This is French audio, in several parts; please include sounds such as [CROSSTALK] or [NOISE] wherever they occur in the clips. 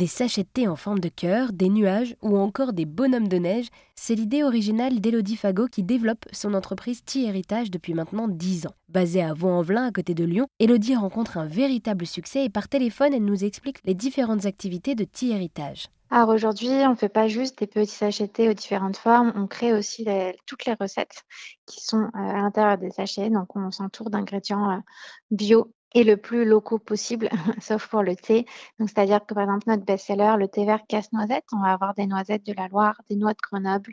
Des sachets de thé en forme de cœur, des nuages ou encore des bonhommes de neige, c'est l'idée originale d'Elodie Fagot qui développe son entreprise Tea Héritage depuis maintenant 10 ans. Basée à Vaux-en-Velin à côté de Lyon, Elodie rencontre un véritable succès et par téléphone, elle nous explique les différentes activités de Tea Héritage. Alors aujourd'hui, on ne fait pas juste des petits sachets de thé aux différentes formes, on crée aussi toutes les recettes qui sont euh, à l'intérieur des sachets. Donc on s'entoure d'ingrédients euh, bio et le plus locaux possible, [LAUGHS] sauf pour le thé. Donc, c'est-à-dire que par exemple, notre best-seller, le thé vert casse-noisette, on va avoir des noisettes de la Loire, des noix de Grenoble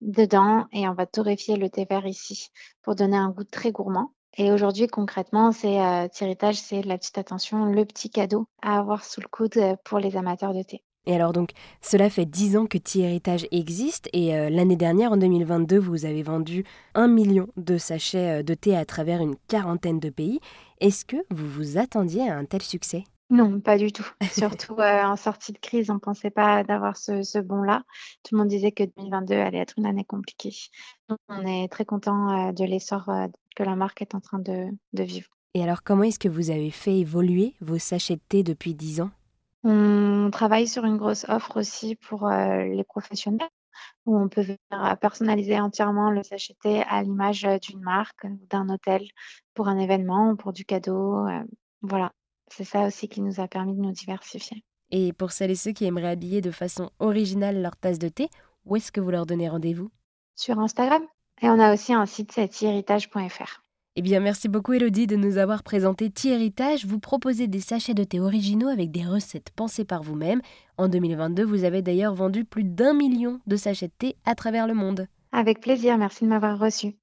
dedans et on va torréfier le thé vert ici pour donner un goût très gourmand. Et aujourd'hui, concrètement, c'est euh, c'est la petite attention, le petit cadeau à avoir sous le coude euh, pour les amateurs de thé. Et alors donc, cela fait 10 ans que Tea Héritage existe et euh, l'année dernière, en 2022, vous avez vendu un million de sachets euh, de thé à travers une quarantaine de pays. Est-ce que vous vous attendiez à un tel succès? Non, pas du tout. [LAUGHS] Surtout euh, en sortie de crise, on ne pensait pas d'avoir ce, ce bond-là. Tout le monde disait que 2022 allait être une année compliquée. Donc, on est très content de l'essor que la marque est en train de, de vivre. Et alors, comment est-ce que vous avez fait évoluer vos sachets de thé depuis 10 ans? On travaille sur une grosse offre aussi pour euh, les professionnels, où on peut personnaliser entièrement le sachet à l'image euh, d'une marque, d'un hôtel, pour un événement, pour du cadeau. Euh, voilà, c'est ça aussi qui nous a permis de nous diversifier. Et pour celles et ceux qui aimeraient habiller de façon originale leur tasse de thé, où est-ce que vous leur donnez rendez-vous? Sur Instagram. Et on a aussi un site, c'est héritage.fr. Eh bien, merci beaucoup Elodie de nous avoir présenté Héritage. Vous proposez des sachets de thé originaux avec des recettes pensées par vous-même. En 2022, vous avez d'ailleurs vendu plus d'un million de sachets de thé à travers le monde. Avec plaisir, merci de m'avoir reçu.